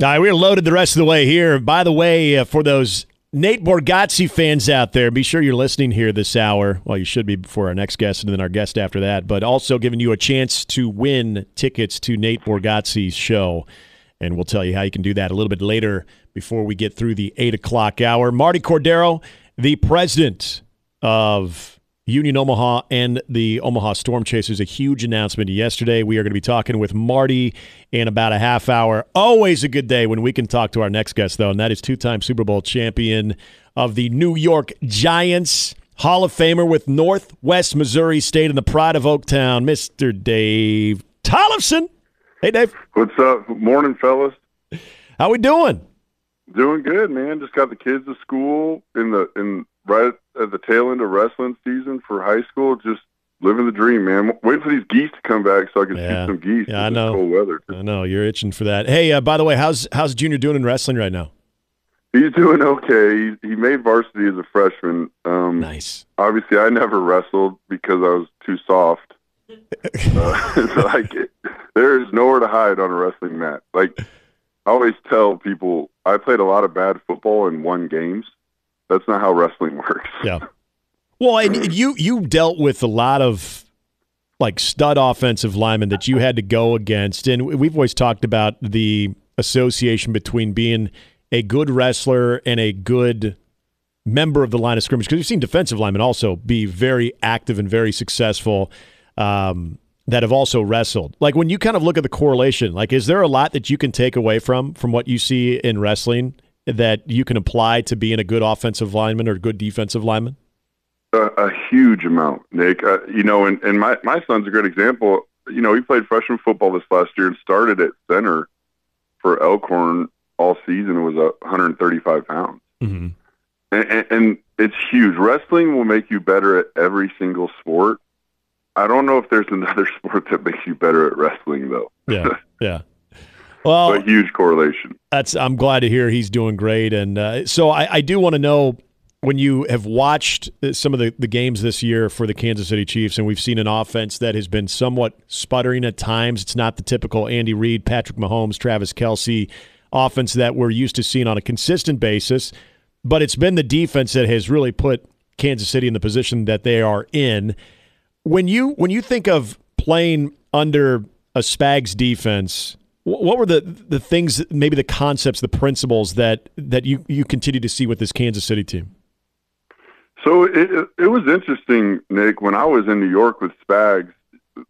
All right, we're loaded the rest of the way here. By the way, uh, for those Nate Bargatze fans out there, be sure you're listening here this hour. Well, you should be before our next guest and then our guest after that, but also giving you a chance to win tickets to Nate Bargatze's show. And we'll tell you how you can do that a little bit later before we get through the 8 o'clock hour. Marty Cordaro, the president of Union Omaha and the Omaha Storm Chasers. A huge announcement yesterday. We are going to be talking with Marty in about a half hour. Always a good day when we can talk to our next guest, though, and that is two time Super Bowl champion of the New York Giants. Hall of Famer with Northwest Missouri State and the pride of Oaktown, Mr. Dave Tollefson. Hey, Dave. What's up? Morning, fellas. How we doing? Doing good, man. Just got the kids to school in the in right at the tail end of wrestling season for high school. Just living the dream, man. Waiting for these geese to come back so I can Yeah. see some geese. Yeah, I know. Cold weather. I know you're itching for that. Hey, uh, by the way, how's how's Junior doing in wrestling right now? He's doing okay. He, he made varsity as a freshman. Um, Nice. Obviously, I never wrestled because I was too soft. uh, like there is nowhere to hide on a wrestling mat. Like I always tell people, I played a lot of bad football and won games. That's not how wrestling works. Yeah. Well, and you you dealt with a lot of like stud offensive linemen that you had to go against, and we've always talked about the association between being a good wrestler and a good member of the line of scrimmage because we've seen defensive linemen also be very active and very successful um, that have also wrestled. Like when you kind of look at the correlation, like is there a lot that you can take away from from what you see in wrestling that you can apply to being a good offensive lineman or a good defensive lineman? a, a huge amount, Nick. Uh, you know, and, and my, my son's a great example. You know, he played freshman football this last year and started at center for Elkhorn all season. It was uh, 135 pounds. Mm-hmm. And, and, and it's huge. Wrestling will make you better at every single sport. I don't know if there's another sport that makes you better at wrestling, though. Yeah, yeah. Well, a huge correlation. that's. I'm glad to hear he's doing great, and uh, so I, I do want to know when you have watched uh, some of the, the games this year for the Kansas City Chiefs, and we've seen an offense that has been somewhat sputtering at times. It's not the typical Andy Reid, Patrick Mahomes, Travis Kelce offense that we're used to seeing on a consistent basis, but it's been the defense that has really put Kansas City in the position that they are in. When you when you think of playing under a Spags defense, what were the the things, maybe the concepts, the principles that that you you continue to see with this Kansas City team? So it it was interesting, Nick. When I was in New York with Spags,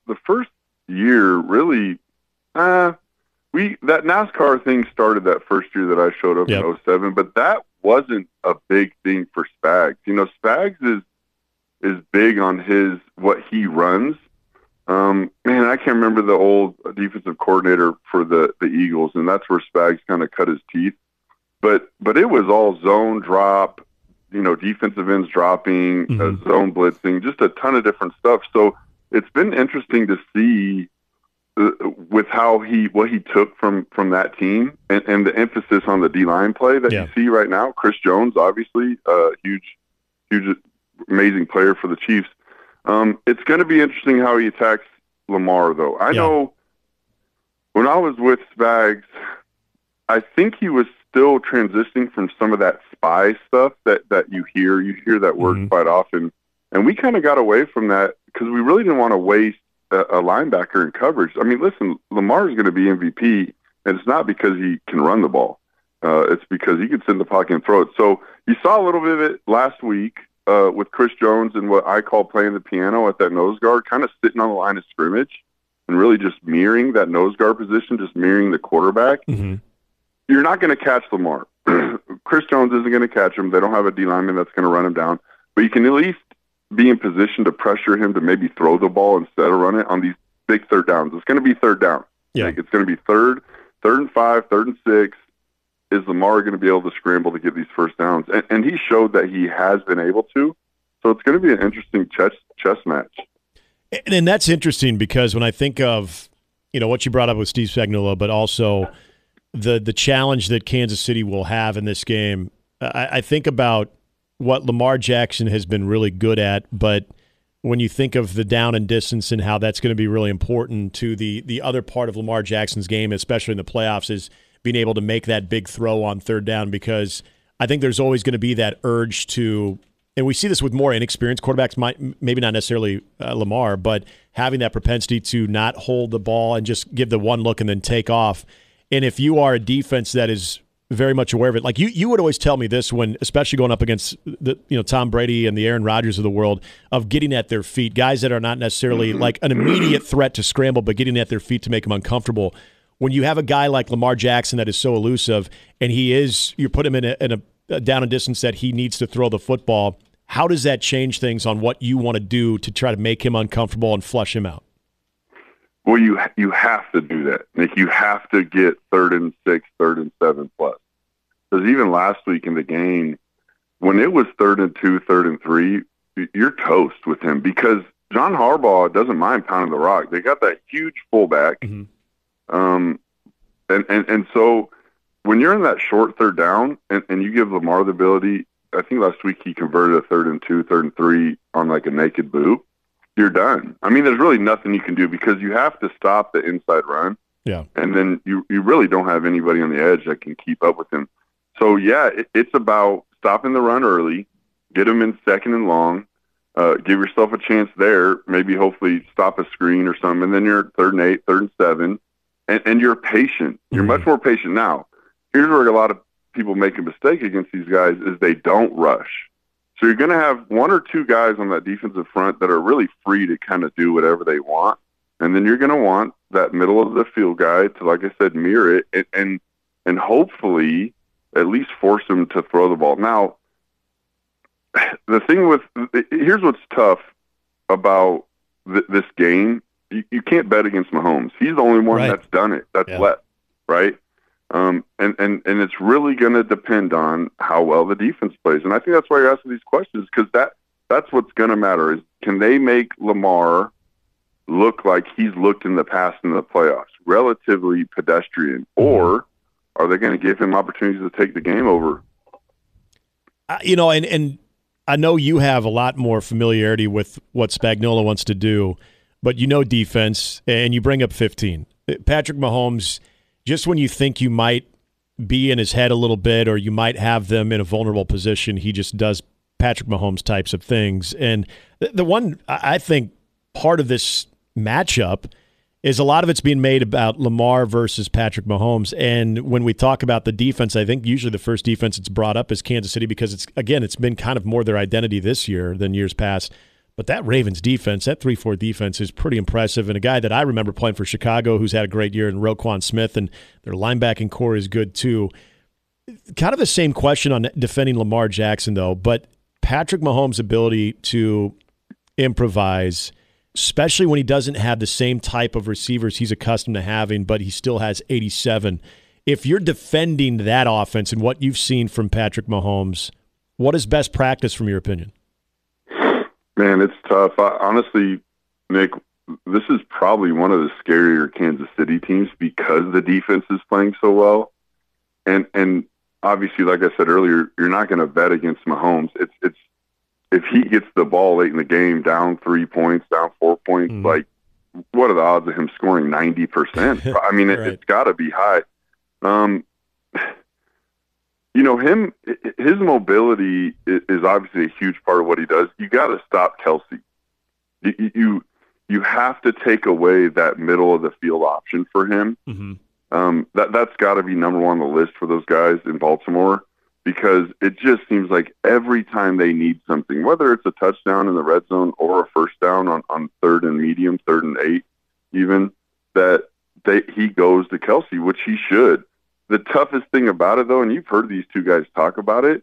the first year really, uh, we that NASCAR thing started that first year that I showed up Yep. in 07, but that wasn't a big thing for Spags. You know, Spags is is big on his what he runs. Um, man, I can't remember the old defensive coordinator for the the Eagles, and that's where Spags kind of cut his teeth. But but it was all zone drop, you know, defensive ends dropping, uh, Mhm. zone blitzing, just a ton of different stuff. So it's been interesting to see uh, with how he what he took from from that team and, and the emphasis on the D line play that Yeah. you see right now. Chris Jones, obviously, uh, huge, huge, amazing player for the Chiefs. Um, it's going to be interesting how he attacks Lamar, though. I Yeah. know when I was with Spags, I think he was still transitioning from some of that spy stuff that that you hear. You hear that word Mhm. quite often, and we kind of got away from that because we really didn't want to waste a, a linebacker in coverage. I mean, listen, Lamar is going to be MVP, and it's not because he can run the ball. Uh, it's because he can sit in the pocket and throw it. So you saw a little bit of it last week uh, with Chris Jones and what I call playing the piano at that nose guard, kind of sitting on the line of scrimmage and really just mirroring that nose guard position, just mirroring the quarterback Mm-hmm. you're not going to catch Lamar. Chris Jones isn't going to catch him. They don't have a D lineman that's going to run him down. But you can at least be in position to pressure him to maybe throw the ball instead of run it on these big third downs. It's going to be third down. Yeah. Like, it's going to be third, third and five, third and six. Is Lamar going to be able to scramble to get these first downs? And, and he showed that he has been able to. So it's going to be an interesting chess chess match. And, and that's interesting because when I think of, you know, what you brought up with Steve Spagnuolo, but also the the challenge that Kansas City will have in this game, I, I think about what Lamar Jackson has been really good at, but when you think of the down and distance and how that's going to be really important to the the other part of Lamar Jackson's game, especially in the playoffs, is being able to make that big throw on third down because I think there's always going to be that urge to, and we see this with more inexperienced quarterbacks, might, maybe not necessarily uh, Lamar, but having that propensity to not hold the ball and just give the one look and then take off. And if you are a defense that is very much aware of it. Like you, you would always tell me this when, especially going up against the, you know, Tom Brady and the Aaron Rodgers of the world, of getting at their feet, guys that are not necessarily mm-hmm. like an immediate threat to scramble, but getting at their feet to make them uncomfortable. When you have a guy like Lamar Jackson that is so elusive, and he is, you put him in a, in a, a down and distance that he needs to throw the football. How does that change things on what you want to do to try to make him uncomfortable and flush him out? Well, you you have to do that. Like you have to get third and six, third and seven plus. Because even last week in the game, when it was third and two, third and three, you're toast with him because John Harbaugh doesn't mind pounding the rock. They got that huge fullback, mm-hmm. Um, and and and so when you're in that short third down and, and you give Lamar the ability, I think last week he converted a third and two, third and three on like a naked boot you're done. I mean, there's really nothing you can do because you have to stop the inside run. Yeah. And then you, you really don't have anybody on the edge that can keep up with him. So, yeah, it, it's about stopping the run early, get him in second and long, uh, give yourself a chance there, maybe hopefully stop a screen or something, and then you're third and eight, third and seven, and, and you're patient. You're mm-hmm. much more patient now. Here's where a lot of people make a mistake against these guys is they don't rush. So you're going to have one or two guys on that defensive front that are really free to kind of do whatever they want, and then you're going to want that middle of the field guy to, like I said, mirror it and and, hopefully at least force him to throw the ball. Now, the thing with here's what's tough about th- this game: you, you, can't bet against Mahomes. He's the only one right. that's done it. That's yeah. left, right? Um, and, and, and it's really going to depend on how well the defense plays. And I think that's why you're asking these questions because that, that's what's going to matter is can they make Lamar look like he's looked in the past in the playoffs, relatively pedestrian, mm-hmm. or are they going to give him opportunities to take the game over? Uh, you know, and, and I know you have a lot more familiarity with what Spagnuolo wants to do, but you know defense, and you bring up 15. Patrick Mahomes – just when you think you might be in his head a little bit or you might have them in a vulnerable position, he just does Patrick Mahomes types of things. And the one I think part of this matchup is a lot of it's being made about Lamar versus Patrick Mahomes. And when we talk about the defense, I think usually the first defense it's brought up is Kansas City because it's again it's been kind of more their identity this year than years past. But that Ravens defense, that 3 4 defense is pretty impressive. And a guy that I remember playing for Chicago who's had a great year in Roquan Smith, and their linebacking corps is good too. Kind of the same question on defending Lamar Jackson, though, but Patrick Mahomes' ability to improvise, especially when he doesn't have the same type of receivers he's accustomed to having, but he still has 87. If you're defending that offense and what you've seen from Patrick Mahomes, what is best practice from your opinion? Man, it's tough. I, honestly, Nick, this is probably one of the scarier Kansas City teams because the defense is playing so well. And and obviously, like I said earlier, you're not going to bet against Mahomes. It's it's if he gets the ball late in the game, down three points, down four points, mm. like what are the odds of him scoring ninety percent? I mean, it, it's got to be high. Um, you know him his mobility is obviously a huge part of what he does. You got to stop Kelce. You, you you have to take away that middle of the field option for him. Mm-hmm. um, that that's got to be number one on the list for those guys in baltimore because it just seems like every time they need something whether it's a touchdown in the red zone or a first down on, on third and medium third and eight even that they he goes to Kelce which he should the toughest thing about it, though, and you've heard these two guys talk about it,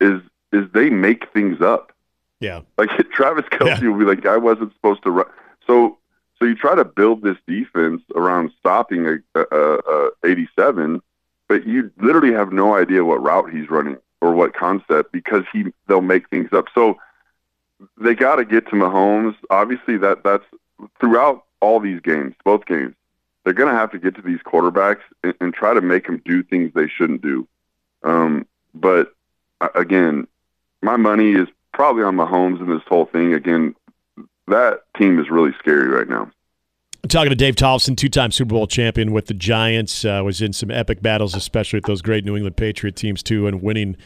is is they make things up. Yeah, like Travis Kelce yeah. will be like, "I wasn't supposed to run." So, so you try to build this defense around stopping a, a, a 87, but you literally have no idea what route he's running or what concept because he they'll make things up. So they got to get to Mahomes. Obviously, that that's throughout all these games, both games they're going to have to get to these quarterbacks and, and, try to make them do things they shouldn't do. Um, but again, my money is probably on Mahomes in this whole thing. Again, that team is really scary right now. I'm talking to Dave Tollefson, two-time Super Bowl champion with the Giants, uh, was in some epic battles, especially with those great New England Patriot teams too, and winning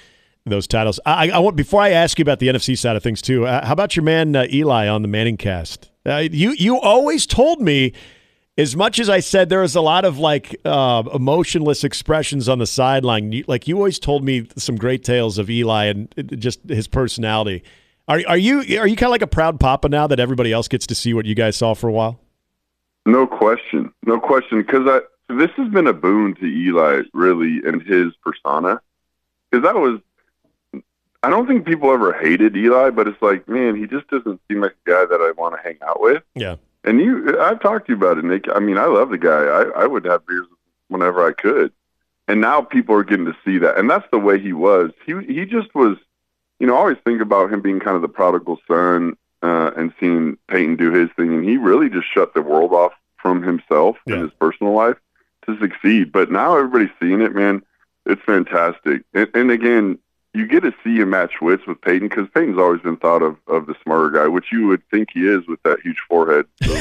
those titles. I, I want before I ask you about the NFC side of things too. Uh, how about your man uh, Eli on the Manning Cast? Uh, you you always told me, as much as I said there was a lot of like uh, emotionless expressions on the sideline. You, like you always told me some great tales of Eli and uh, just his personality. Are are you are you kind of like a proud papa now that everybody else gets to see what you guys saw for a while? No question, no question. Because I this has been a boon to Eli really and his persona. Because that was I don't think people ever hated Eli, but it's like, man, he just doesn't seem like a guy that I want to hang out with. Yeah. And you, I've talked to you about it, Nick. I mean, I love the guy. I, I would have beers whenever I could. And now people are getting to see that. And that's the way he was. He, he just was, you know, I always think about him being kind of the prodigal son uh, and seeing Peyton do his thing. And he really just shut the world off from himself yeah. in his personal life to succeed. But now everybody's seeing it, man. It's fantastic. And, and again, you get to see him match wits with Peyton because Peyton's always been thought of of the smarter guy, which you would think he is with that huge forehead, so,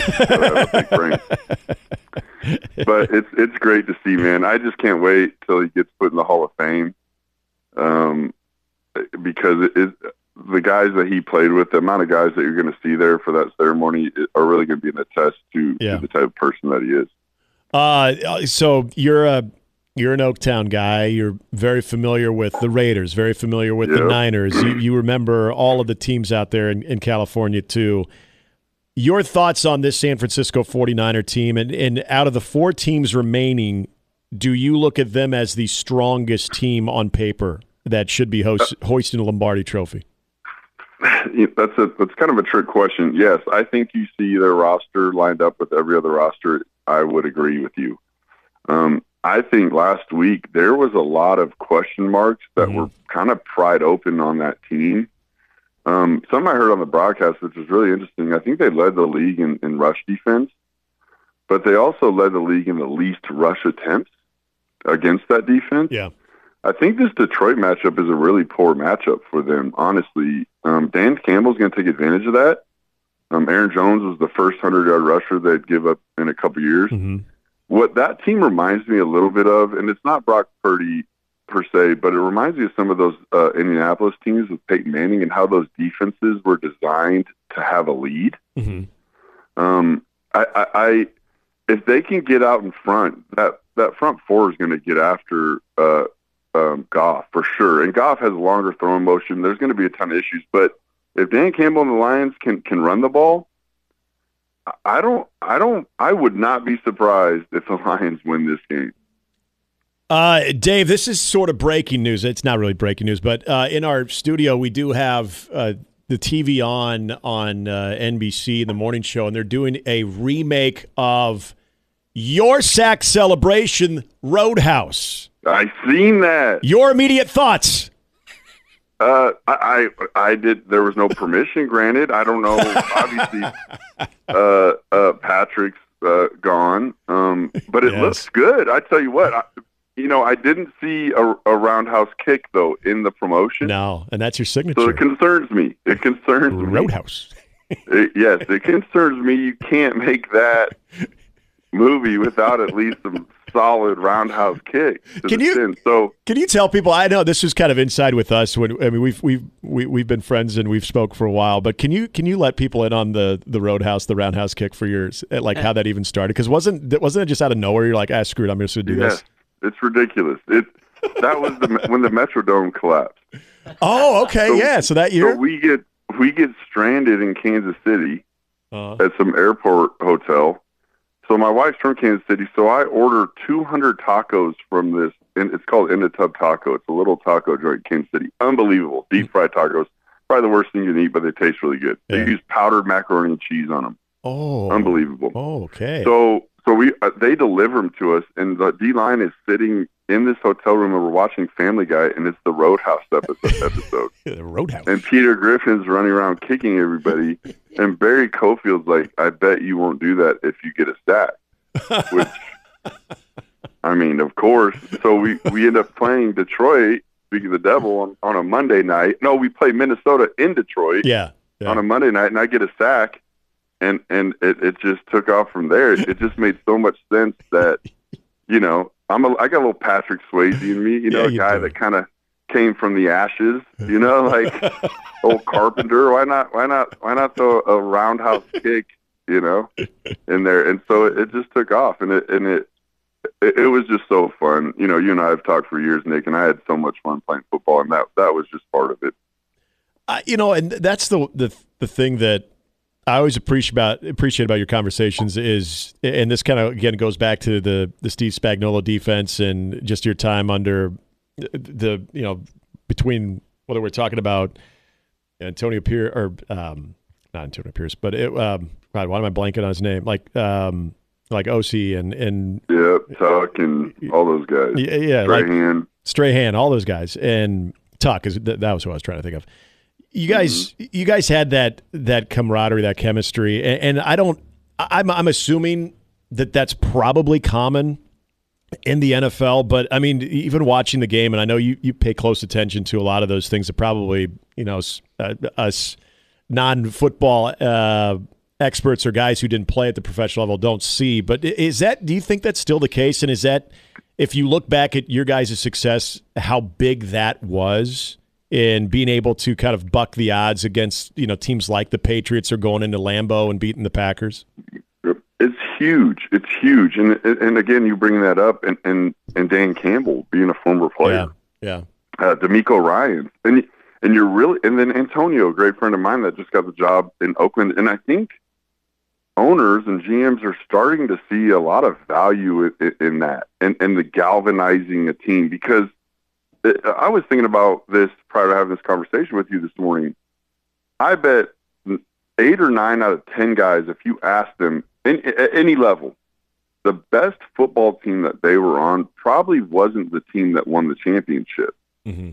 big. But it's it's great to see, man. I just can't wait till he gets put in the Hall of Fame, um, because it, it, the guys that he played with, the amount of guys that you're going to see there for that ceremony, are really going to be an attest to, yeah. to the type of person that he is. Uh, so you're a you're an Oaktown guy. You're very familiar with the Raiders, very familiar with yep. the Niners. You, you, remember all of the teams out there in, in, California, too. Your thoughts on this San Francisco 49er team, and, and out of the four teams remaining, do you look at them as the strongest team on paper that should be host, hoisting a Lombardi trophy? That's a that's kind of a trick question. Yes, I think you see their roster lined up with every other roster. I would agree with you. Um, I think last week there was a lot of question marks that mm-hmm. were kind of pried open on that team. Um, some I heard on the broadcast, which was really interesting. I think they led the league in, in rush defense, but they also led the league in the least rush attempts against that defense. Yeah. I think this Detroit matchup is a really poor matchup for them, honestly. Um, Dan Campbell's going to take advantage of that. Um, Aaron Jones was the first 100 yard rusher they'd give up in a couple years. Mm-hmm. What that team reminds me a little bit of, and it's not Brock Purdy per se, but it reminds me of some of those uh, Indianapolis teams with Peyton Manning and how those defenses were designed to have a lead. Mm-hmm. Um, I, I, I, if they can get out in front, that that front four is going to get after uh, um, Goff for sure. And Goff has a longer throwing motion. There's going to be a ton of issues, but if Dan Campbell and the Lions can can run the ball, I don't, I don't, I would not be surprised if the Lions win this game. Uh, Dave, this is sort of breaking news. It's not really breaking news, but uh, in our studio, we do have uh, the TV on on uh, NBC, the morning show, and they're doing a remake of Your Sack Celebration Roadhouse. I've seen that. Your immediate thoughts? Uh, I, I, I did. There was no permission granted. I don't know. Obviously, uh, uh, Patrick's uh, gone, um, but it yes. looks good. I tell you what. I, you know, I didn't see a, a, roundhouse kick though in the promotion. No, and that's your signature. So it concerns me. It concerns Roadhouse. me. Roadhouse. yes, it concerns me. You can't make that movie without at least some solid roundhouse kick. Can you chin. so can you tell people? I know this is kind of inside with us. When I mean we've we've we, have we have been friends and we've spoke for a while, but can you can you let people in on the the roadhouse, the roundhouse kick for yours, eh, like how that even started? Because wasn't wasn't it just out of nowhere? You're like, ah, screw it, I'm just gonna do yes, this. It's ridiculous. It that was the when the Metrodome collapsed. Oh, okay, so, yeah. So that year so we get we get stranded in Kansas City uh-huh. at some airport hotel so my wife's from Kansas City, so I ordered 200 tacos from this, and it's called In the Tub Taco. It's a little taco joint in Kansas City. Unbelievable, deep fried tacos. Probably the worst thing you can eat, but they taste really good. Yeah. They use powdered macaroni and cheese on them. Oh, unbelievable. Oh, okay. So so we uh, they deliver them to us, and the D line is sitting in this hotel room, and we're watching Family Guy, and it's the Roadhouse episode. episode. the Roadhouse. And Peter Griffin's running around kicking everybody, and Barry Cofield's like, "I bet you won't do that if you get a sack." Which, I mean, of course. So we we end up playing Detroit. Speaking of the devil, on, on a Monday night. No, we play Minnesota in Detroit. Yeah, yeah. On a Monday night, and I get a sack and and it, it just took off from there. It just made so much sense that you know I'm a I got a little Patrick Swayze in me, you know, Yeah, a guy do. that kind of came from the ashes, you know, like old Carpenter. Why not? Why not? Why not throw a roundhouse kick, you know, in there? And so it, it just took off, and it and it, it it was just so fun. You know, you and I have talked for years, Nick, and I had so much fun playing football, and that that was just part of it. Uh, you know, and that's the the the thing that I always appreciate about appreciate about your conversations is, and this kind of again goes back to the the Steve Spagnuolo defense and just your time under the you know between whether we're talking about Antonio Pierce or um, not Antonio Pierce, but it, um, God, why am I blanking on his name? Like um, like Osi and and Yep, Tuck and all those guys. yeah, yeah like Strahan. Strahan, all those guys, and Tuck is that was who I was trying to think of. You guys, you guys had that that camaraderie, that chemistry, and, and I don't. I'm I'm assuming that that's probably common in the NFL, but I mean, even watching the game, and I know you you pay close attention to a lot of those things that probably you know uh, us non-football uh, experts or guys who didn't play at the professional level don't see. But is that? Do you think that's still the case? And is that if you look back at your guys' success, how big that was in being able to kind of buck the odds against you know teams like the Patriots or going into Lambeau and beating the Packers? It's huge. It's huge. And and again, you bring that up, and and and Dan Campbell being a former player, Yeah, uh, DeMeco Ryan, and and you're really, and then Antonio, a great friend of mine that just got the job in Oakland, and I think owners and GMs are starting to see a lot of value in, in that, and and the galvanizing a team because I was thinking about this prior to having this conversation with you this morning. I bet eight or nine out of ten guys, if you ask them in, at any level, the best football team that they were on probably wasn't the team that won the championship. hmm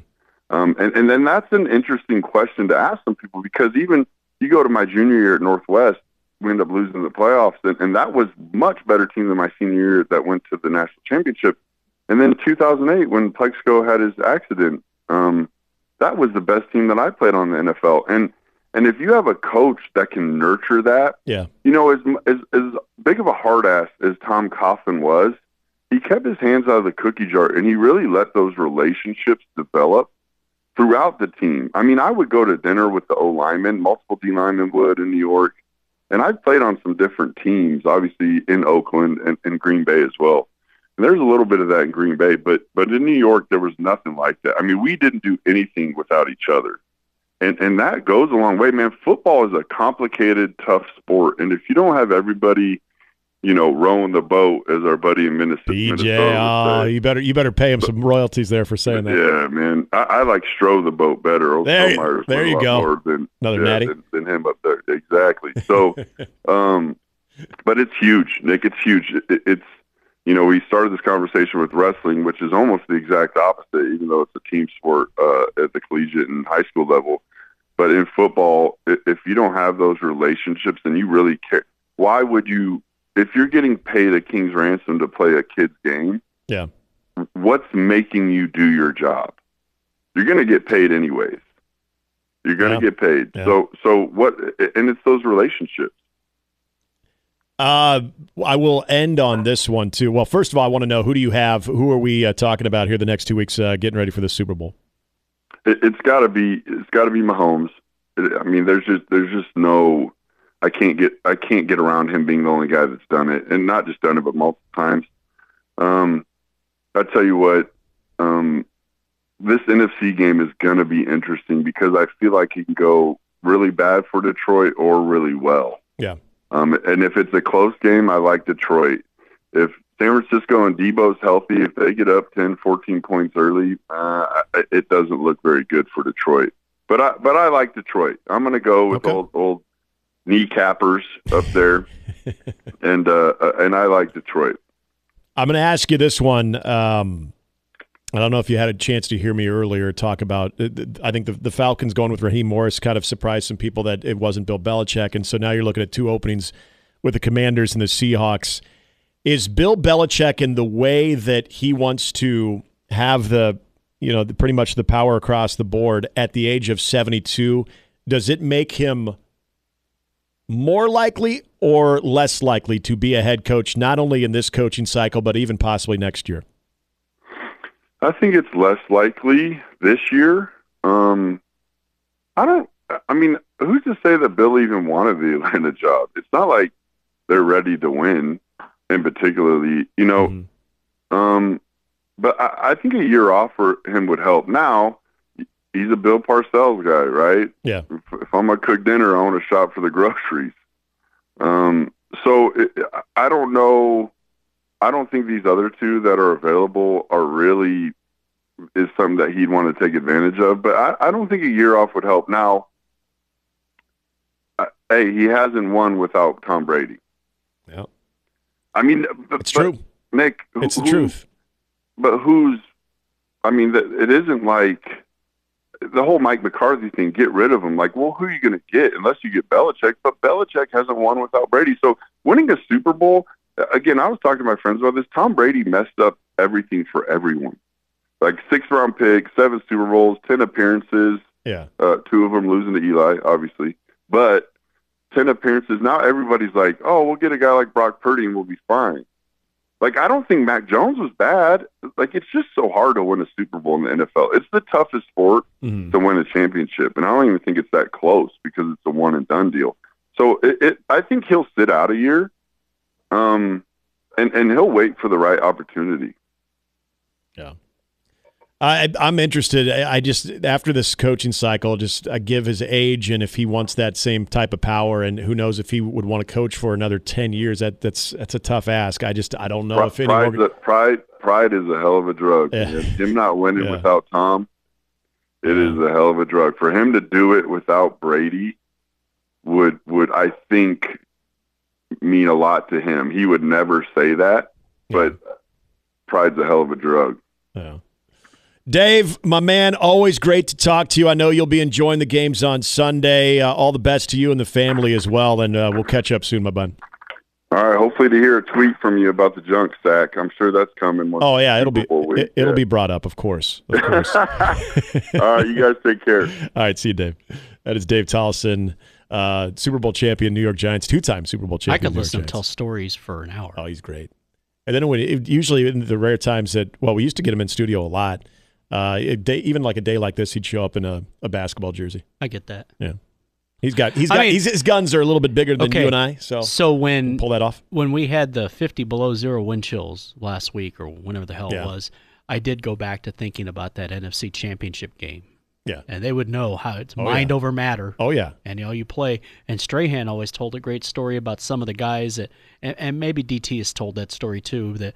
Um, and, and then that's an interesting question to ask some people because even you go to my junior year at Northwest, we end up losing the playoffs, and, and that was much better team than my senior year that went to the national championship. And then 2008, when Plaxico had his accident, um, that was the best team that I played on the NFL. And and if you have a coach that can nurture that, yeah, you know, as as as big of a hard ass as Tom Coughlin was, he kept his hands out of the cookie jar and he really let those relationships develop throughout the team. I mean, I would go to dinner with the O linemen, multiple D linemen would in New York, and I played on some different teams, obviously in Oakland and, and Green Bay as well. And there's a little bit of that in Green Bay, but but in New York there was nothing like that. I mean, we didn't do anything without each other. And and that goes a long way, man. Football is a complicated, tough sport. And if you don't have everybody, you know, rowing the boat, as our buddy in Minnesota, would oh, you better you better pay him some royalties there for saying that. Yeah, man. I, I like strow the boat better. There- there you go. Than, Another yeah, natty. Than, than him up there. Exactly. So, um, but it's huge, Nick. It's huge. It, it's you know we started this conversation with wrestling, which is almost the exact opposite, even though it's a team sport uh, at the collegiate and high school level. But in football, if you don't have those relationships, then you really care. Why would you? If you're getting paid a king's ransom to play a kid's game, Yeah. what's making you do your job? You're going to get paid anyways. You're going to Yeah. get paid. Yeah. So, so what? And it's those relationships. Uh, I will end on this one too. Well, first of all, I want to know who do you have? Who are we uh, talking about here the next two weeks, uh, getting ready for the Super Bowl? It, it's got to be. It's got to be Mahomes. It, I mean, there's just there's just no. I can't get I can't get around him being the only guy that's done it, and not just done it, but multiple times. Um, I tell you what, um, this NFC game is going to be interesting because I feel like it can go really bad for Detroit or really well. Yeah. Um, and if it's a close game, I like Detroit. If San Francisco and Deebo's healthy, if they get up 10, 14 points early, uh, it doesn't look very good for Detroit. But I, but I like Detroit. I'm going to go with Okay. old, old kneecappers up there, and uh, uh, and I like Detroit. I'm going to ask you this one. Um, I don't know if you had a chance to hear me earlier talk about. uh, I think the, the Falcons going with Raheem Morris kind of surprised some people that it wasn't Bill Belichick, and so now you're looking at two openings with the Commanders and the Seahawks. Is Bill Belichick in the way that he wants to have the, you know, the, pretty much the power across the board at the age of 72? Does it make him more likely or less likely to be a head coach, not only in this coaching cycle, but even possibly next year? I think it's less likely this year. Um, I don't. I mean, who's to say that Bill even wanted the Atlanta job? It's not like they're ready to win, and particularly, you know. Mm-hmm. Um, but I, I think a year off for him would help. Now, he's a Bill Parcells guy, right? Yeah. If, if I'm gonna cook dinner, I want to shop for the groceries. Um, so it, I don't know. I don't think these other two that are available are really is something that he'd want to take advantage of. But I, I don't think a year off would help. Now, uh, hey, he hasn't won without Tom Brady. Yeah. I mean, it's true. Nick, it's who, the truth. But who's? I mean, it isn't like the whole Mike McCarthy thing, get rid of him. Like, well, who are you going to get unless you get Belichick? But Belichick hasn't won without Brady. So winning a Super Bowl, again, I was talking to my friends about this. Tom Brady messed up everything for everyone. Like six round pick, seven Super Bowls, ten appearances. Yeah. Uh, two of them losing to Eli, obviously. But ten appearances. Now everybody's like, oh, we'll get a guy like Brock Purdy and we'll be fine. Like I don't think Mac Jones was bad. Like it's just so hard to win a Super Bowl in the NFL. It's the toughest sport mm-hmm. to win a championship, and I don't even think it's that close because it's a one and done deal. So it, it I think he'll sit out a year, um, and and he'll wait for the right opportunity. Yeah. I, I'm interested. I just after this coaching cycle, just I give his age and if he wants that same type of power, and who knows if he would want to coach for another ten years. That that's that's a tough ask. I just I don't know pride, if any more... pride pride is a hell of a drug. Yeah. Him not winning yeah. without Tom, it yeah. is a hell of a drug. For him to do it without Brady would would I think mean a lot to him. He would never say that, but pride's a hell of a drug. Yeah. Dave, my man, always great to talk to you. I know you'll be enjoying the games on Sunday. Uh, all the best to you and the family as well, and uh, we'll catch up soon, my bud. All right. Hopefully, to hear a tweet from you about the junk sack. I'm sure that's coming. Oh yeah, it'll be it, will yeah. be brought up, of course. Of course. all right, you guys take care. All right, see you, Dave. That is Dave Tollefson, uh, Super Bowl champion, New York Giants, two-time Super Bowl champion. I could listen and tell stories for an hour. Oh, he's great. And then when it, usually in the rare times that well, we used to get him in studio a lot uh, day, even like a day like this, he'd show up in a, a basketball jersey. I get that. Yeah. He's got he's got I mean, he's, his guns are a little bit bigger than okay, you and I, so so when pull that off. When we had the 50 below zero wind chills last week or whenever the hell yeah. it was, I did go back to thinking about that NFC Championship game. Yeah, and they would know how it's oh, mind yeah. over matter. Oh yeah, and you know you play. And Strahan always told a great story about some of the guys that, and, and maybe DT has told that story too. That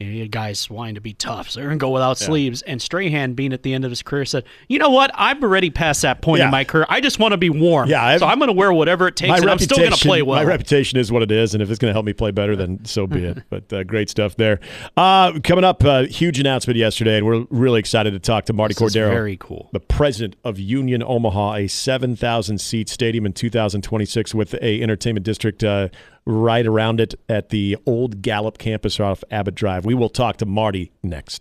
you know, guys wanting to be tough, so they're going to go without yeah. sleeves. And Strahan, being at the end of his career, said, "You know what? I'm already past that point yeah. in my career. I just want to be warm. Yeah, I've, so I'm going to wear whatever it takes, and I'm still going to play well. My reputation is what it is, and if it's going to help me play better, then so be it. But uh, great stuff there. Uh, coming up, uh, huge announcement yesterday, and we're really excited to talk to Marty this Cordaro, very cool, the president of Union Omaha, a 7,000 seat stadium in 2026 with a entertainment district uh, right around it at the old Gallup campus off Abbott Drive. We will talk to Marty next.